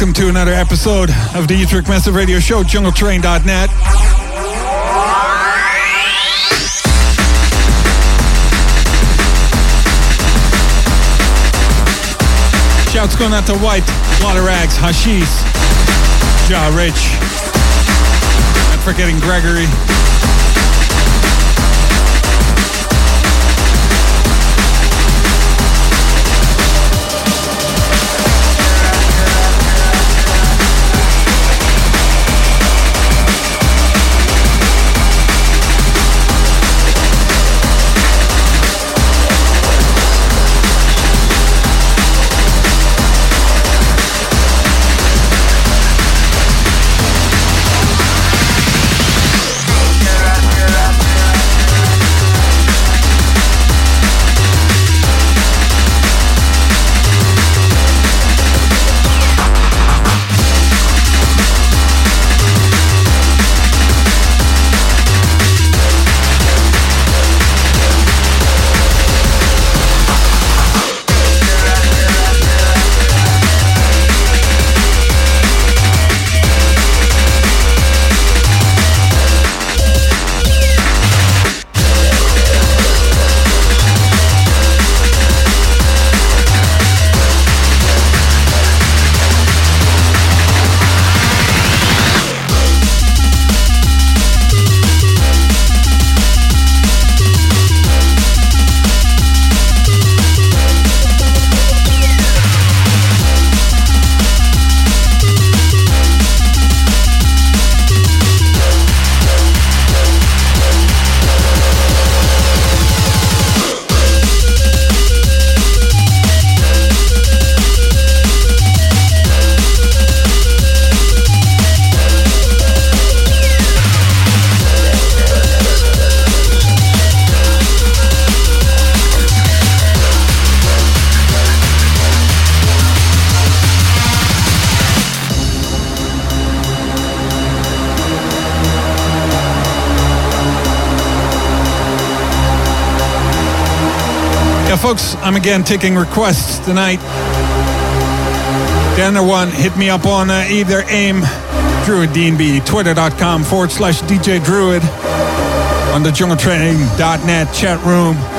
welcome to another episode of the Utrecht Massive Radio Show, jungletrain.net. Shouts going out to White, Water Rags, Hashish, Ja Rich, not forgetting Gregory. I'm again taking requests tonight. Other one, hit me up on uh, either AIM, Druid DNB, twitter.com forward slash DJ Druid, on the jungletrain.net chat room.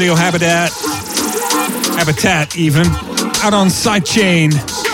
Audio Habitat, Habitat even, out on Sidechain.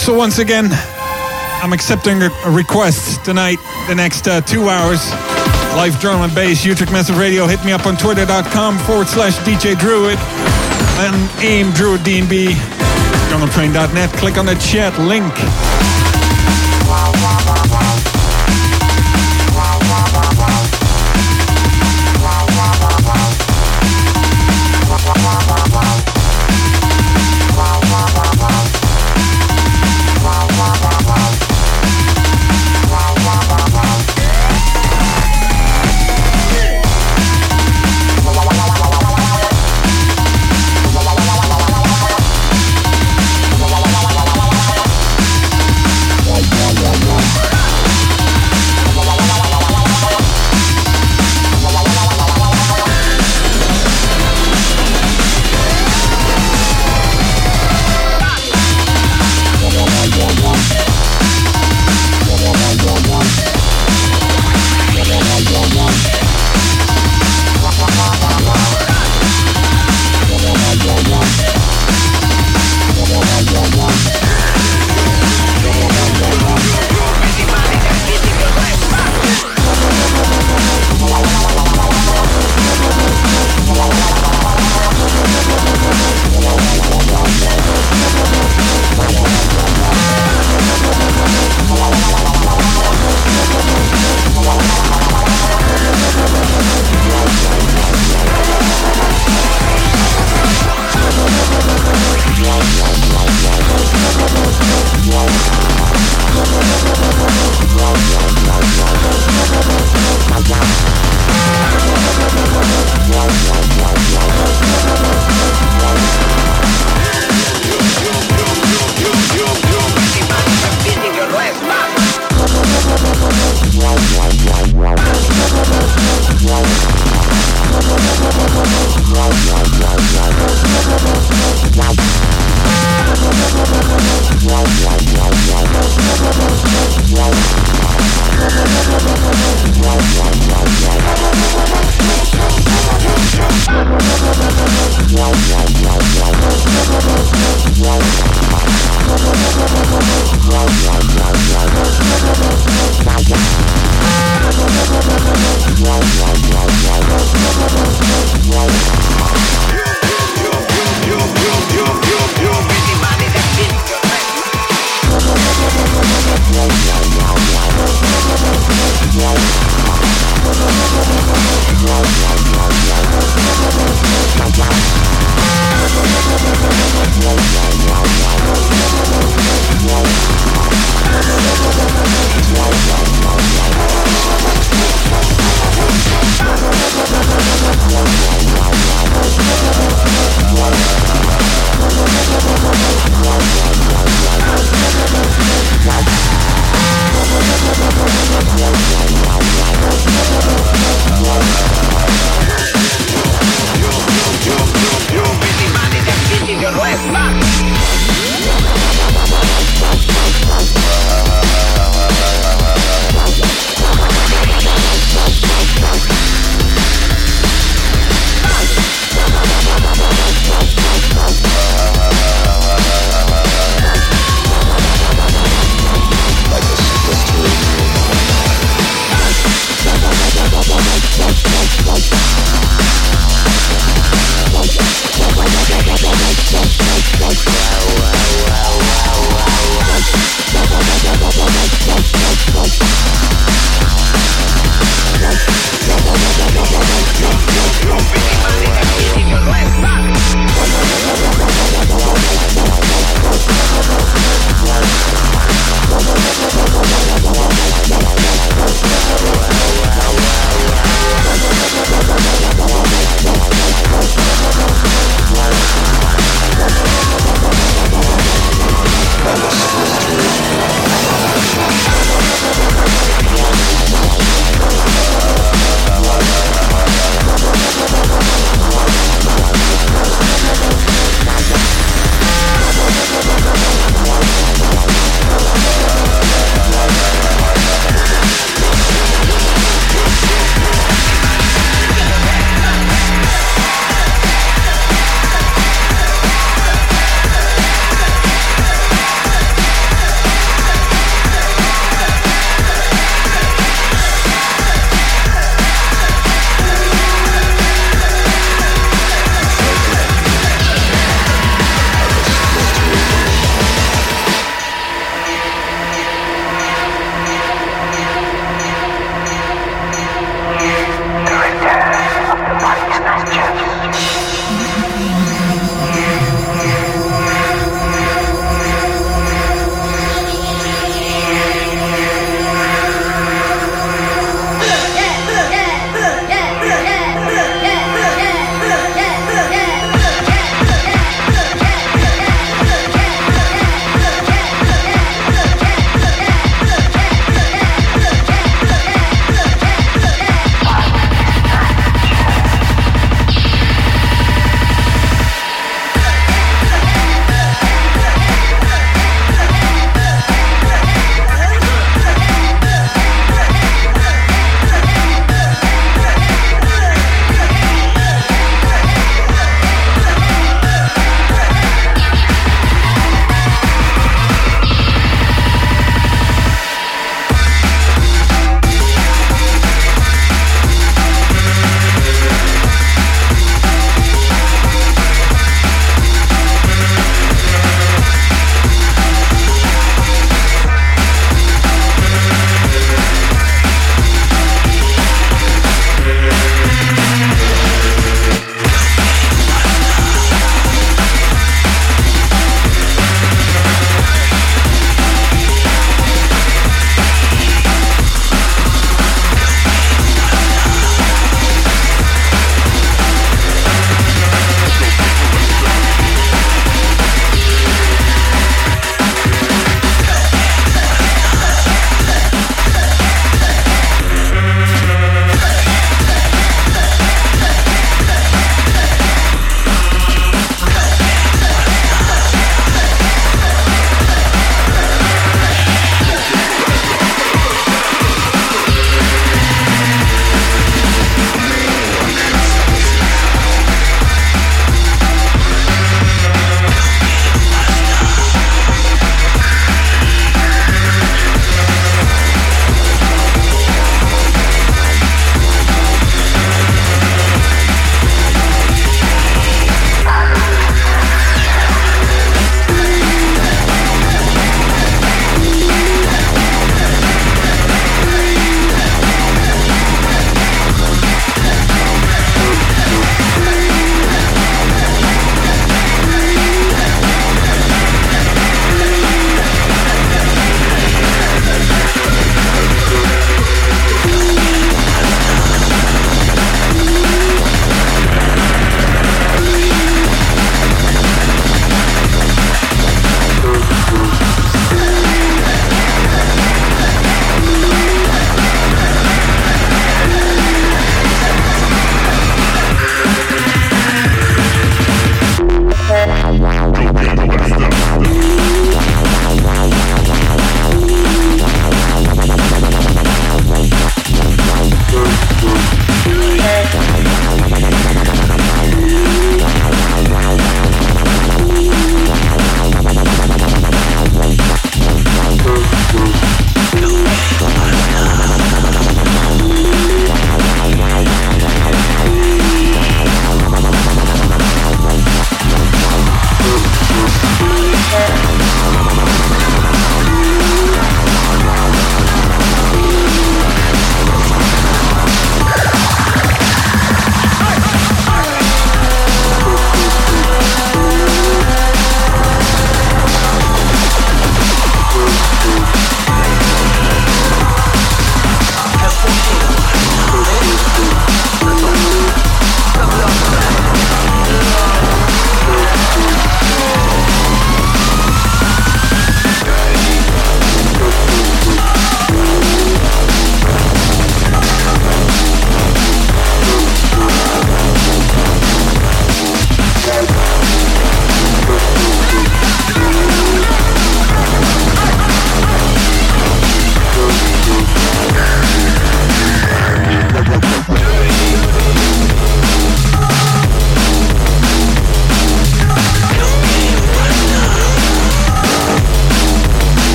So once again, I'm accepting a request tonight, the next uh, two hours. Live drum and bass, Utrecht Massive Radio. Hit me up on twitter.com forward slash DJ Druid and AIM Druid DNB. JungleTrain.net. Click on the chat link.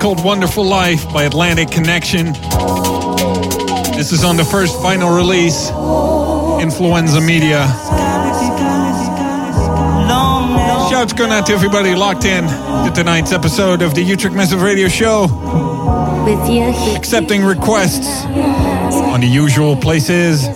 Called Wonderful Life by Atlantic Connection. This is on the first vinyl release, Influenza Media. Shouts going out to everybody locked in to tonight's episode of the Utrecht Massive Radio Show. Accepting requests on the usual places.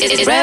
Together, it's revelation.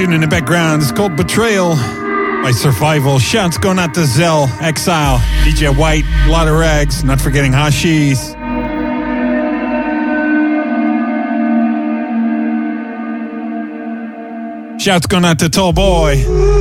tune in the background it's called Betrayal by Survival. Shouts going out to Zell, Exile, DJ White, a lot of rags, not forgetting Hashis. Shouts going out to Tall Boy.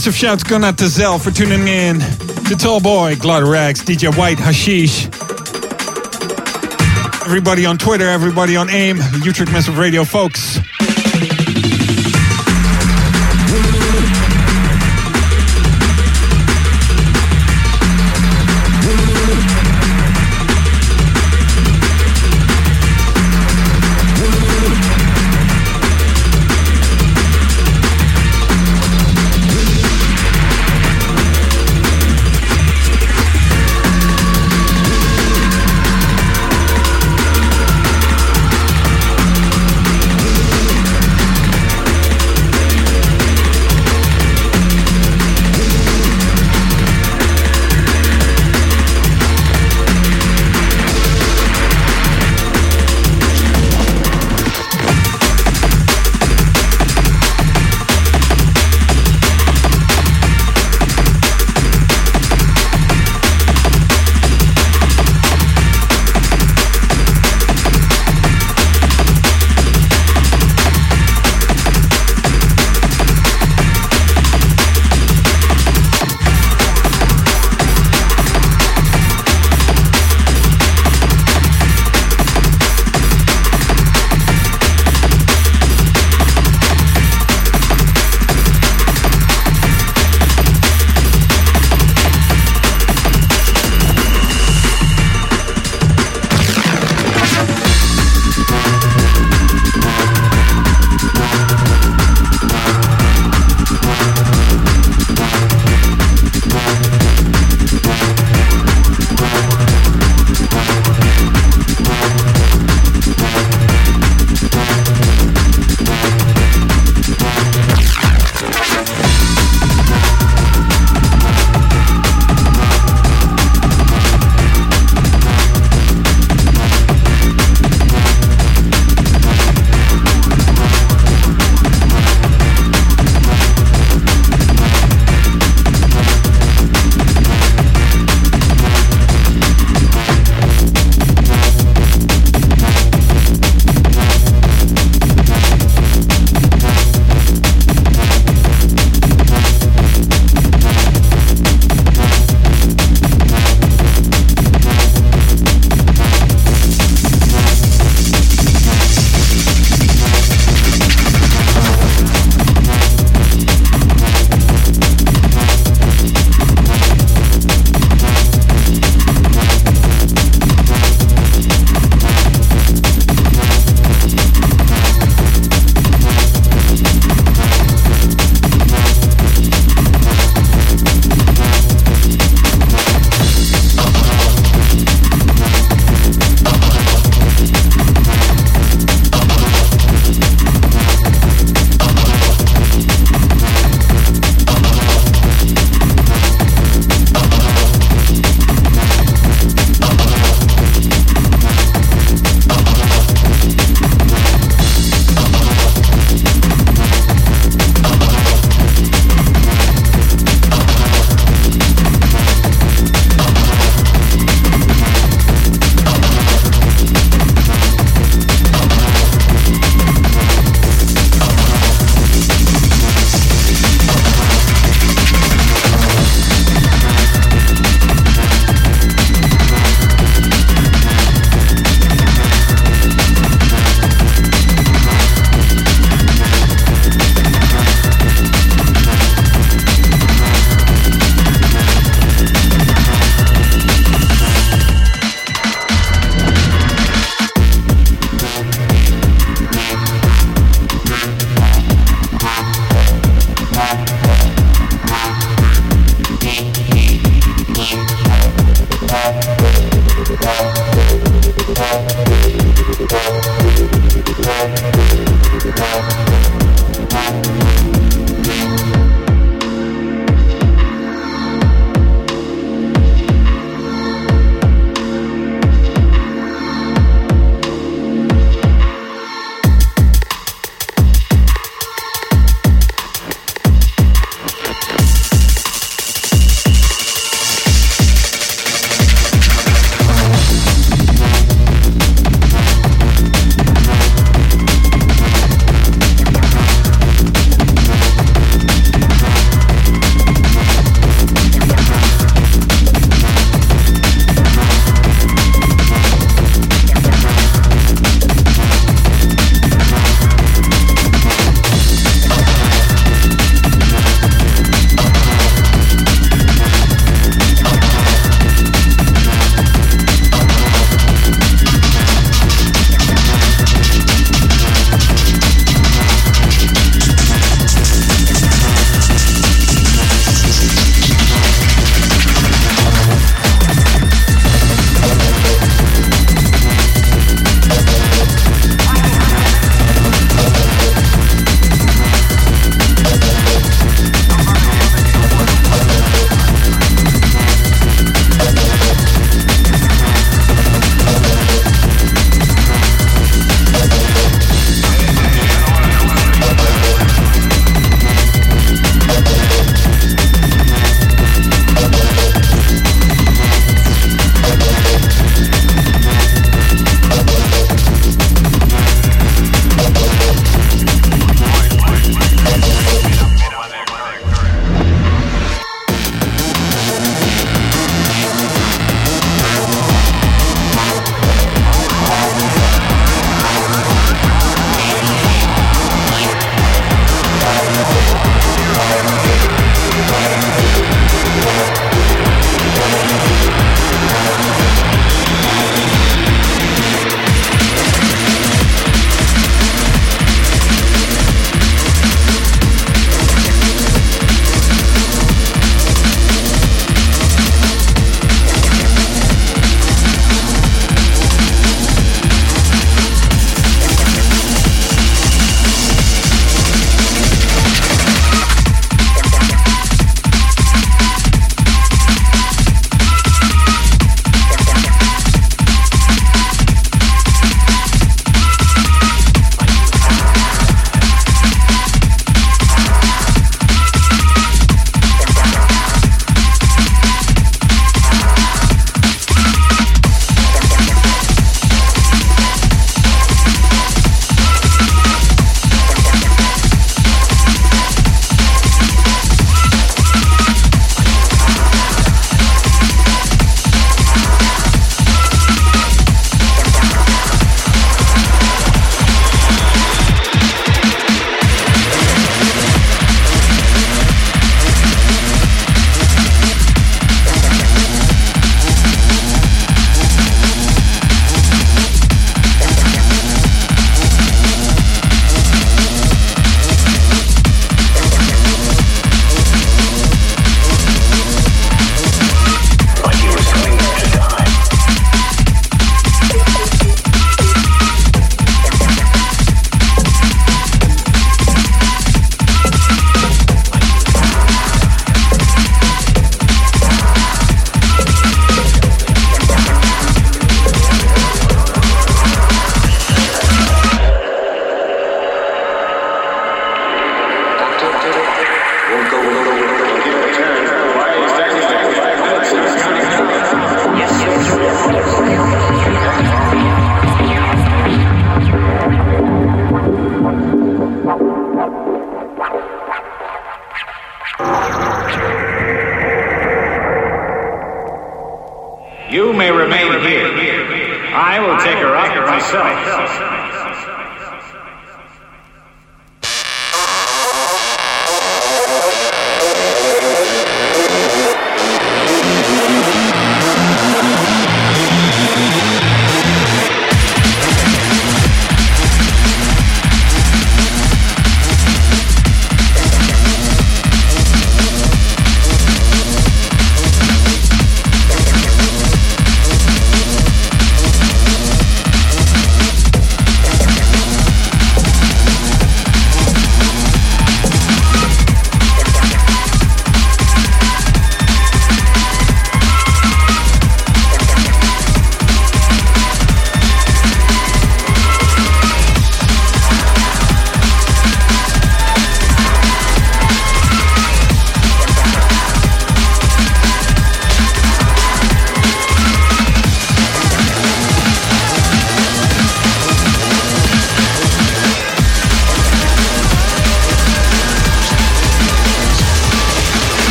Massive out to Zell for tuning in. To Tall Boy, Glotarax, DJ White, Hashish. Everybody on Twitter, everybody on AIM, Utrecht Massive Radio folks.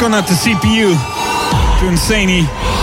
Going out to CPU, to Insane.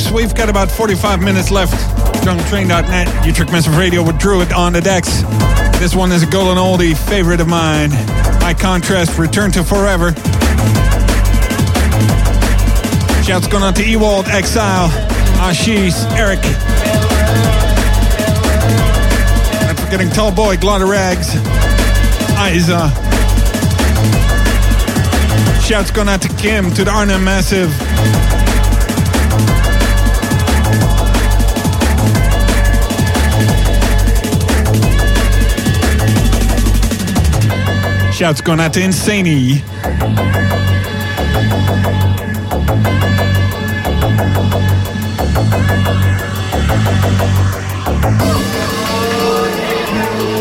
Folks, we've got about 45 minutes left. DrunkTrain.net, Utrecht Massive Radio with Druid on the decks. This one is a golden oldie favorite of mine. By contrast, Return to Forever. Shouts going out to Ewald, Exile, Ashish, Eric. Not forgetting Tall Boy, Glotter Rags, Isa. Shouts going out to Kim, to the Arnhem Massive. Shouts going out to Insaney. Take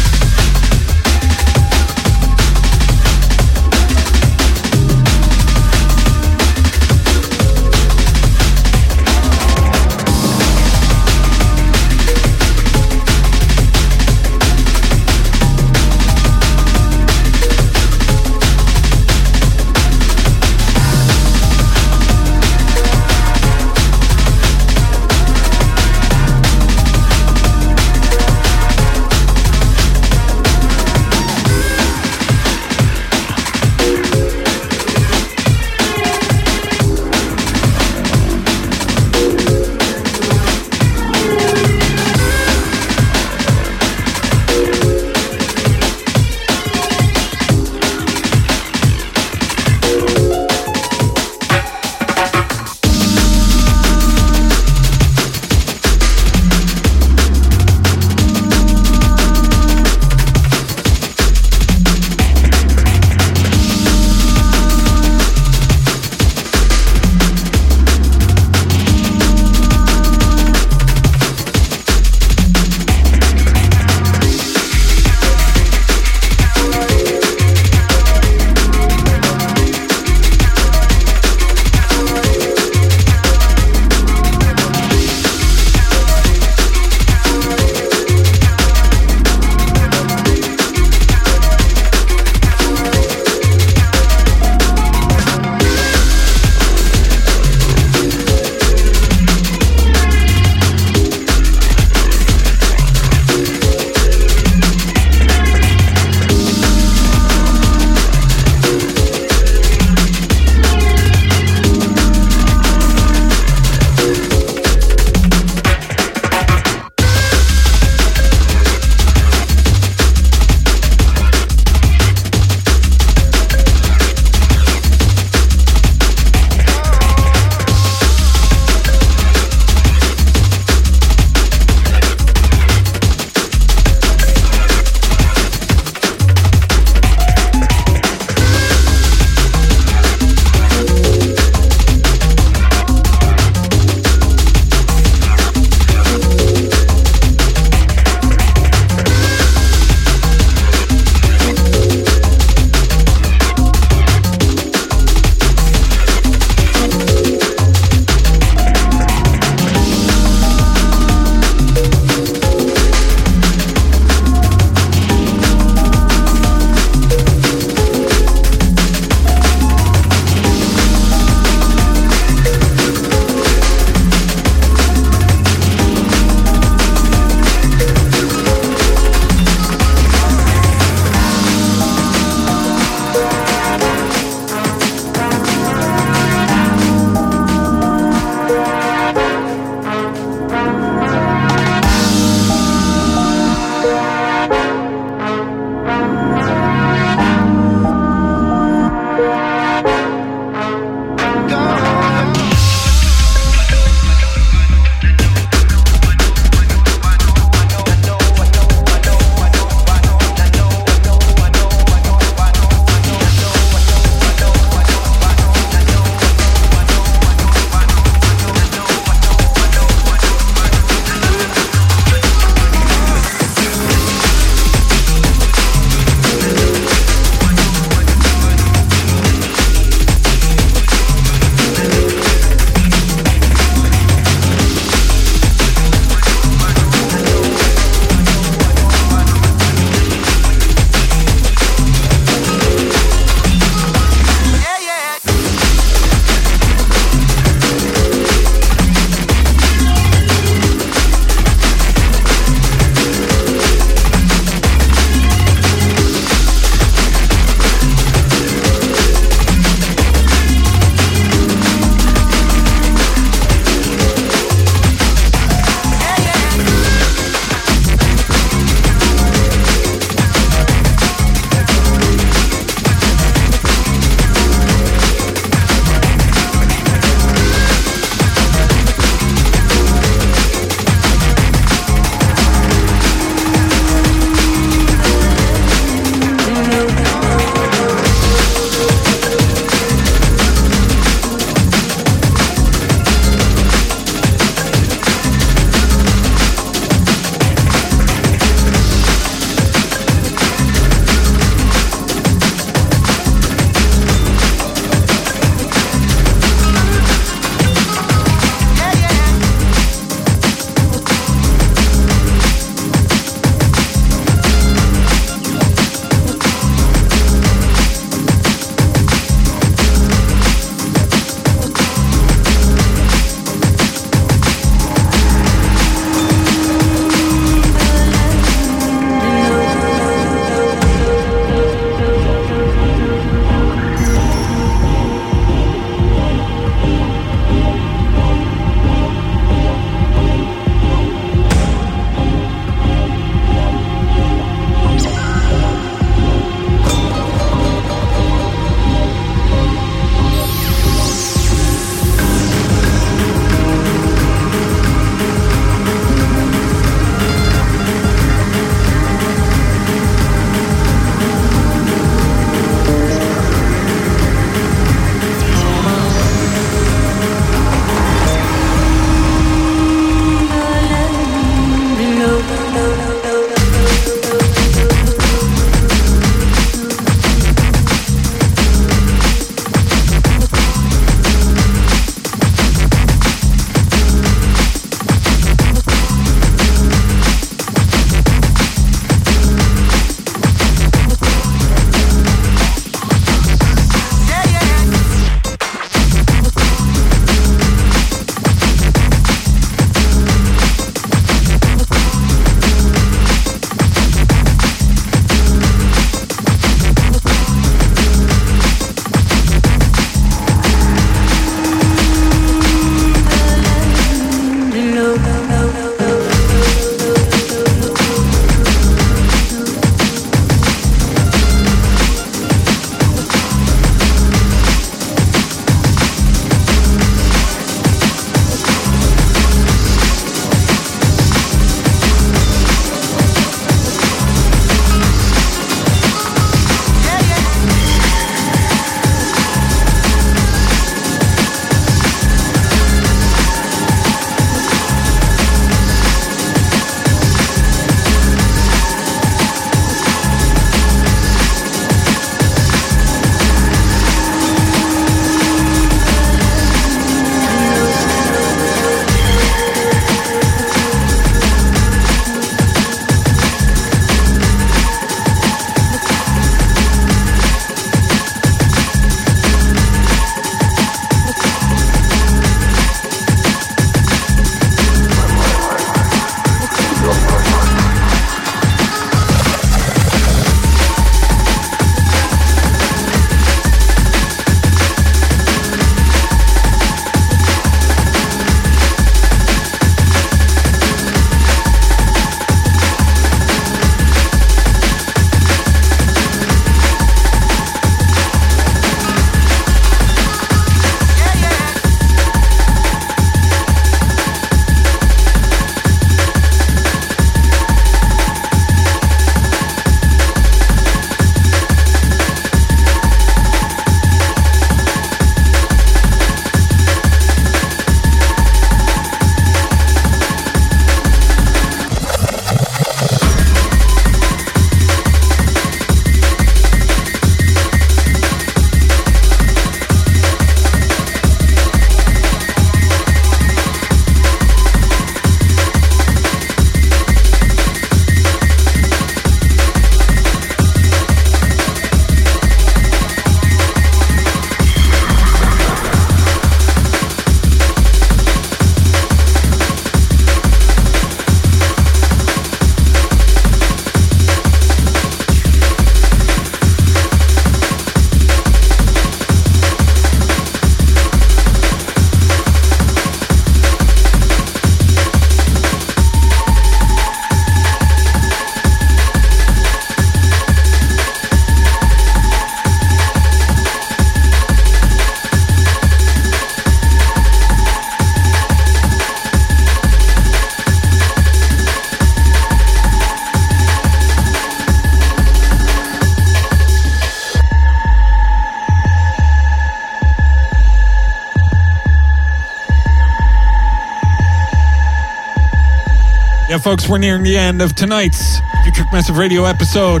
folks, we're nearing the end of tonight's Utrecht Massive Radio episode.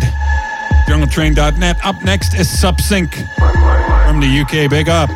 JungleTrain.net. Up next is Subsync from the UK. Big up.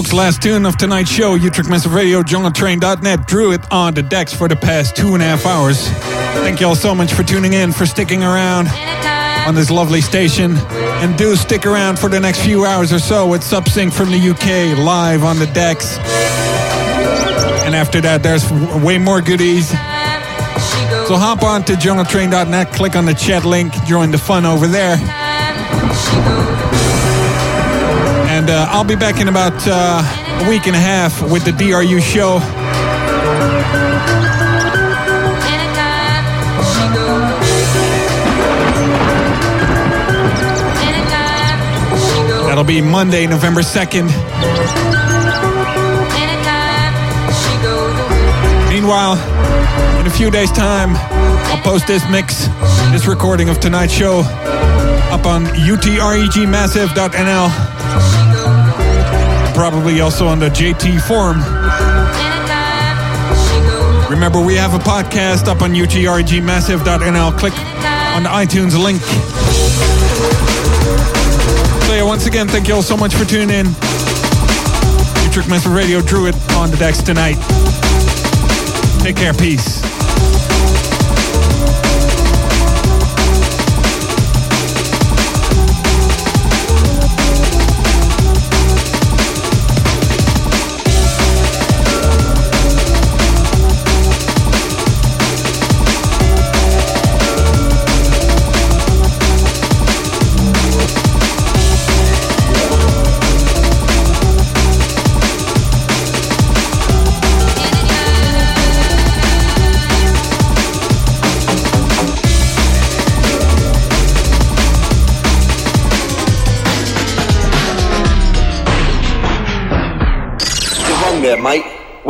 Folks, last tune of tonight's show, Utrecht Massive Radio, JungleTrain.net, Druid on the decks for the past two and a half hours. Thank you all so much for tuning in, for sticking around on this lovely station. And do stick around for the next few hours or so with Subsync from the UK live on the decks. And after that, there's way more goodies. So hop on to jungletrain.net, click on the chat link, join the fun over there. Uh, I'll be back in about uh, a week and a half with the DRU show. That'll be Monday, November 2nd. Meanwhile, in a few days' time, I'll post this mix, this recording of tonight's show up on utrechtmassive.nl. Probably also on the JT forum. Remember, we have a podcast up on utrechtmassive.nl. Click on the iTunes link. So yeah, once again, thank you all so much for tuning in. Utrecht Massive Radio Druid on the decks tonight. Take care, peace.